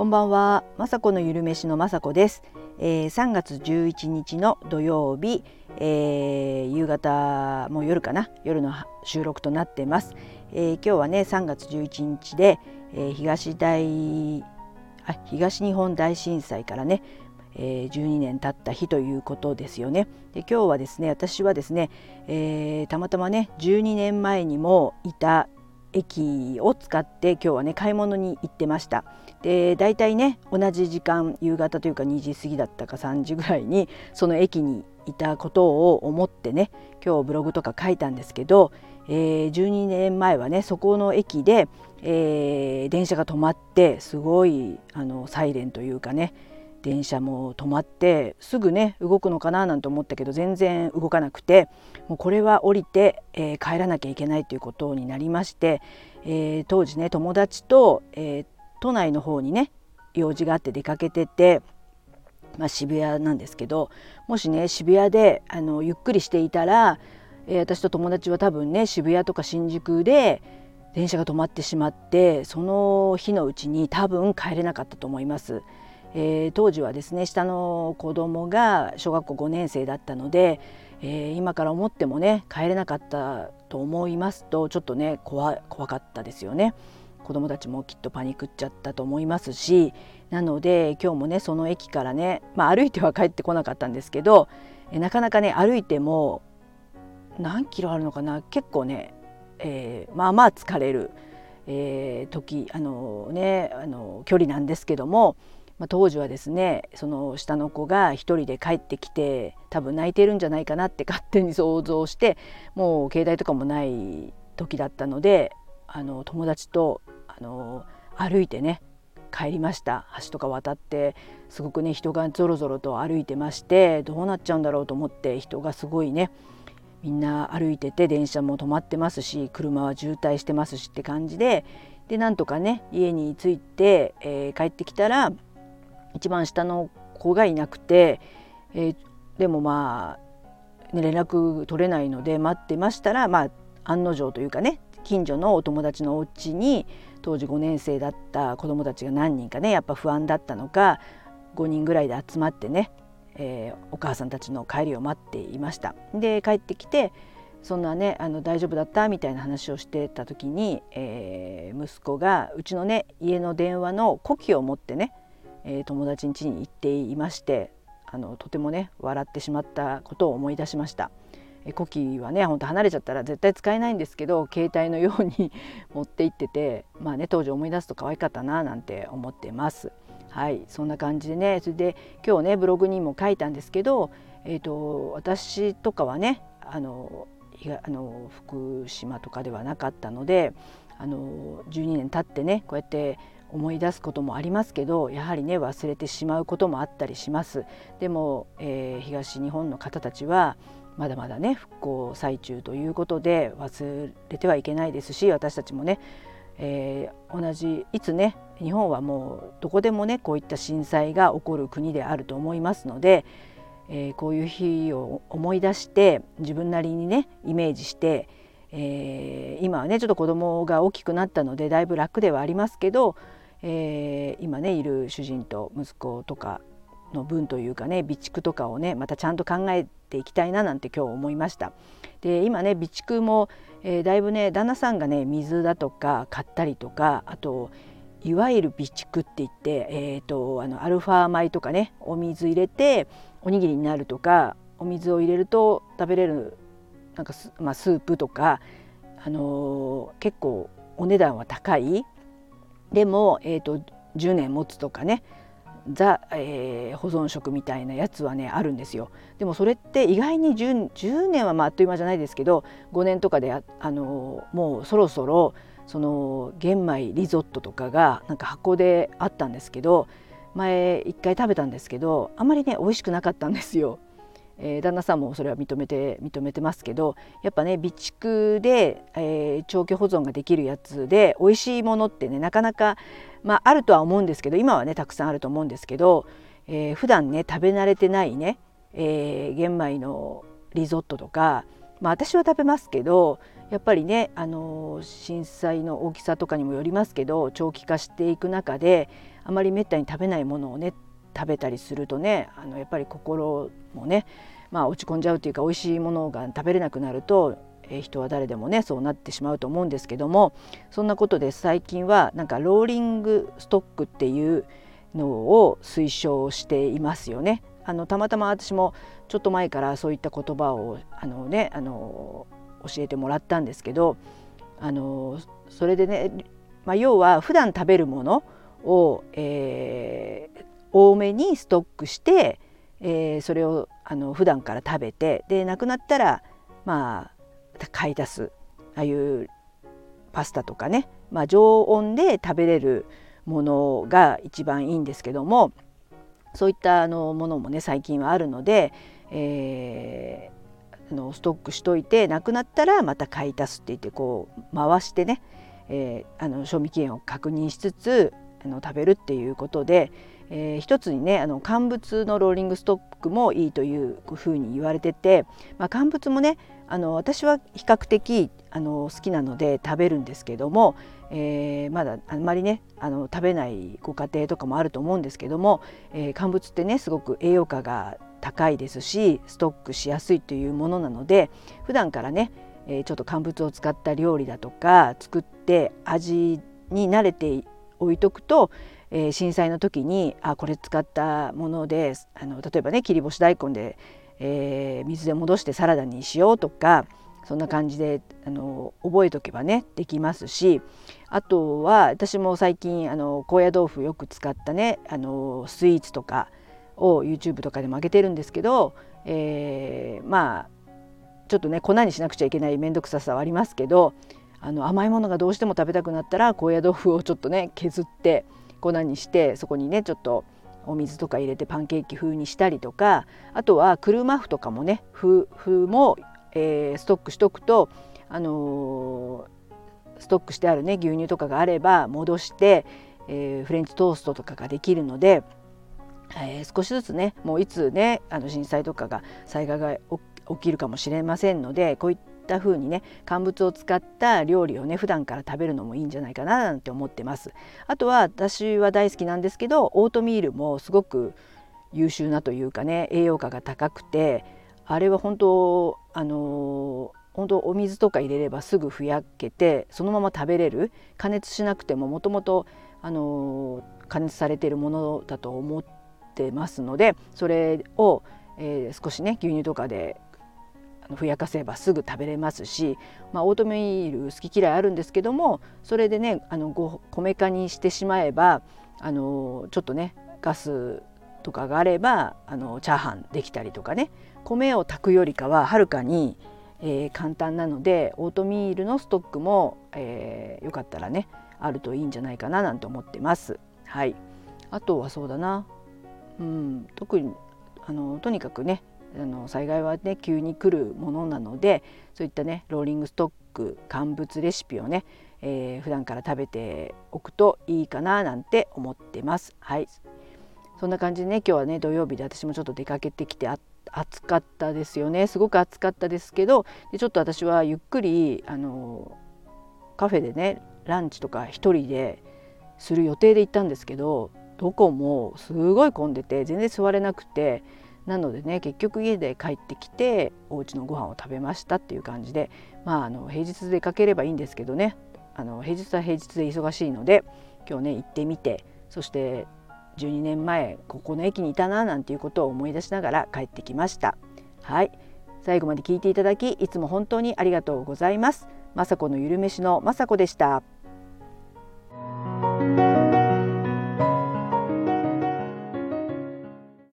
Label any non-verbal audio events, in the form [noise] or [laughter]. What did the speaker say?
こんばんは、まさこのゆるめしのまさこです、えー、3月11日の土曜日、えー、夕方もう夜かな？夜の収録となっています、えー、今日はね3月11日で、えー、東大あ東日本大震災からねえー、12年経った日ということですよね。で今日はですね私はですね、えー、たまたまね12年前にもいた駅を使って今日はね買い物に行ってました。で大体ね同じ時間夕方というか2時過ぎだったか3時ぐらいにその駅にいたことを思ってね今日ブログとか書いたんですけど、えー、12年前はねそこの駅で、えー、電車が止まってすごいあのサイレンというかね電車も止まってすぐね動くのかななんて思ったけど全然動かなくてもうこれは降りて、えー、帰らなきゃいけないということになりまして、えー、当時ね友達と、えー、都内の方にね用事があって出かけてて、まあ、渋谷なんですけどもしね渋谷であのゆっくりしていたら、え私と友達は多分ね渋谷とか新宿で電車が止まってしまってその日のうちに多分帰れなかったと思います。えー、当時はですね下の子供が小学校5年生だったので、えー、今から思ってもね帰れなかったと思いますとちょっとね怖かったですよね。子供たちもきっとパニクっちゃったと思いますしなので今日もねその駅からね、まあ、歩いては帰ってこなかったんですけどなかなかね歩いても何キロあるのかな結構ね、えー、まあまあ疲れる、えー、時あのねあの距離なんですけどもまあ、当時はですねその下の子が一人で帰ってきて多分泣いてるんじゃないかなって勝手に想像してもう携帯とかもない時だったのであの友達とあの歩いてね帰りました。橋とか渡ってすごくね人がぞろぞろと歩いてましてどうなっちゃうんだろうと思って人がすごいねみんな歩いてて電車も止まってますし車は渋滞してますしって感じででなんとかね家に着いて、えー、帰ってきたら一番下の子がいなくて、えー、でもまあ、ね、連絡取れないので待ってましたら、まあ、案の定というかね近所のお友達のお家に当時5年生だった子どもたちが何人かねやっぱ不安だったのか5人ぐらいで集まってね、えー、お母さんたちの帰りを待っていました。で帰ってきてそんなねあの大丈夫だったみたいな話をしてた時に、えー、息子がうちのね家の電話の呼気を持ってねえー、友達ん家に行っていましてあのとてもね笑ってしまったことを思い出しました。えコキはねほんと離れちゃったら絶対使えないんですけど携帯のように [laughs] 持って行っててまあね当時思い出すと可愛かったななんて思ってます。はいそんな感じでねそれで今日ねブログにも書いたんですけど、えーと、私とかはねあのあの福島とかではなかったのであの12年経ってねこうやって思い出すこともありますけどやはりね忘れてしまうこともあったりします。でも、えー、東日本の方たちはまだまだね復興最中ということで忘れてはいけないですし私たちもね、えー、同じいつね日本はもうどこでもねこういった震災が起こる国であると思いますので、えー、こういう日を思い出して自分なりにねイメージしてえー、今はねちょっと子供が大きくなったのでだいぶ楽ではありますけどえー、今ねいる主人と息子とかの分というかね備蓄とかをねまたちゃんと考えていきたいななんて今日思いました。で今ね備蓄も、えー、だいぶね旦那さんがね水だとか買ったりとかあといわゆる備蓄って言って、えーと、あのアルファ米とかねお水入れておにぎりになるとかお水を入れると食べれるなんかス,、まあ、スープとか、あのー、結構お値段は高いでも、えーと、10年持つとかねザ、えー、保存食みたいなやつはねあるんですよでもそれって意外に 10, 10年はまああっという間じゃないですけど5年とかでああのもうそろそろその玄米リゾットとかがなんか箱であったんですけど前一回食べたんですけどあまりね美味しくなかったんですよ。えー、旦那さんもそれは認めて認めてますけどやっぱね備蓄で、えー、長期保存ができるやつで美味しいものってねなかなか、まあ、あるとは思うんですけど今はねたくさんあると思うんですけど、えー、普段ね食べ慣れてないね、えー、玄米のリゾットとか、まあ、私は食べますけどやっぱりね、あの震災の大きさとかにもよりますけど長期化していく中でああまりめったに食べないものをね食べたりするとねあのやっぱり心もね、まあ、落ち込んじゃうというか美味しいものが食べれなくなると、えー、人は誰でもねそうなってしまうと思うんですけどもそんなことで最近はなんかローリングストックっていうのを推奨していますよね。あのたまたま私もちょっと前からそういった言葉をあの、ね、あの教えてもらったんですけどあのそれでね、まあ、要は普段食べるものを、えー、多めにストックして、えー、それをあの普段から食べてでなくなったらまあ買い出すああいうパスタとかね、まあ、常温で食べれるものが一番いいんですけどもそういったあのものもね最近はあるので、えー、あのストックしといてなくなったらまた買い足すって言ってこう回してね、えー、あの賞味期限を確認しつつあの食べるっていうことで、えー、一つにねあの乾物のローリングストックもいいというふうに言われてて、まあ、乾物もねあの私は比較的あの好きなので食べるんですけども、えー、まだあんまりねあの食べないご家庭とかもあると思うんですけども、えー、乾物ってねすごく栄養価が高いですしストックしやすいというものなので普段からね、えー、ちょっと乾物を使った料理だとか作って味に慣れて置いとくと、えー、震災の時にあこれ使ったものであの例えばね切り干し大根で、えー、水で戻してサラダにしようとかそんな感じであの覚えとけばねできますしあとは私も最近あの高野豆腐よく使ったねあのスイーツとかを YouTube とかでも上げてるんですけど、えー、まあちょっとね粉にしなくちゃいけない面倒くささはありますけどあの甘いものがどうしても食べたくなったら高野豆腐をちょっとね削って粉にしてそこにねちょっとお水とか入れてパンケーキ風にしたりとかあとは車麩とかもね麩も、えー、ストックしとくと、あのー、ストックしてあるね牛乳とかがあれば戻して、えー、フレンチトーストとかができるので、え少しずつねもういつねあの震災とかが災害が起きるかもしれませんのでこういっった風にね乾物を使った料理をね普段から食べるのもいいんじゃないかななんて思ってます。あとは私は大好きなんですけどオートミールもすごく優秀なというかね栄養価が高くてあれは本当あの本当お水とか入れればすぐふやけてそのまま食べれる加熱しなくてももともと加熱されているものだと思ってますのでそれを、えー、少しね牛乳とかでふやかせばすぐ食べれますし、まあ、オートミール好き嫌いあるんですけどもそれでねあのご米化にしてしまえばあのちょっとねガスとかがあればあのチャーハンできたりとかね米を炊くよりかははるかに、えー、簡単なのでオートミールのストックも、えー、よかったらねあるといいんじゃないかななんて思ってます。はい、あとはそうだな、うん、特にあのとにかくねあの災害はね急に来るものなのでそういったねローリングストック乾物レシピをね、えー、普段から食べておくといいかななんて思ってます。はいそんな感じでね今日はね土曜日で私もちょっと出かけてきて暑かったですよねすごく暑かったですけどでちょっと私はゆっくりあのカフェでねランチとか一人でする予定で行ったんですけどどこもすごい混んでて全然座れなくてなのでね結局家で帰ってきてお家のご飯を食べましたっていう感じでまああの平日出かければいいんですけどね。あの平日は平日で忙しいので今日ね行ってみてそして12年前ここの駅にいたななんていうことを思い出しながら帰ってきました。はい。最後まで聞いていただきいつも本当にありがとうございます。雅子のゆるめしの雅子でした。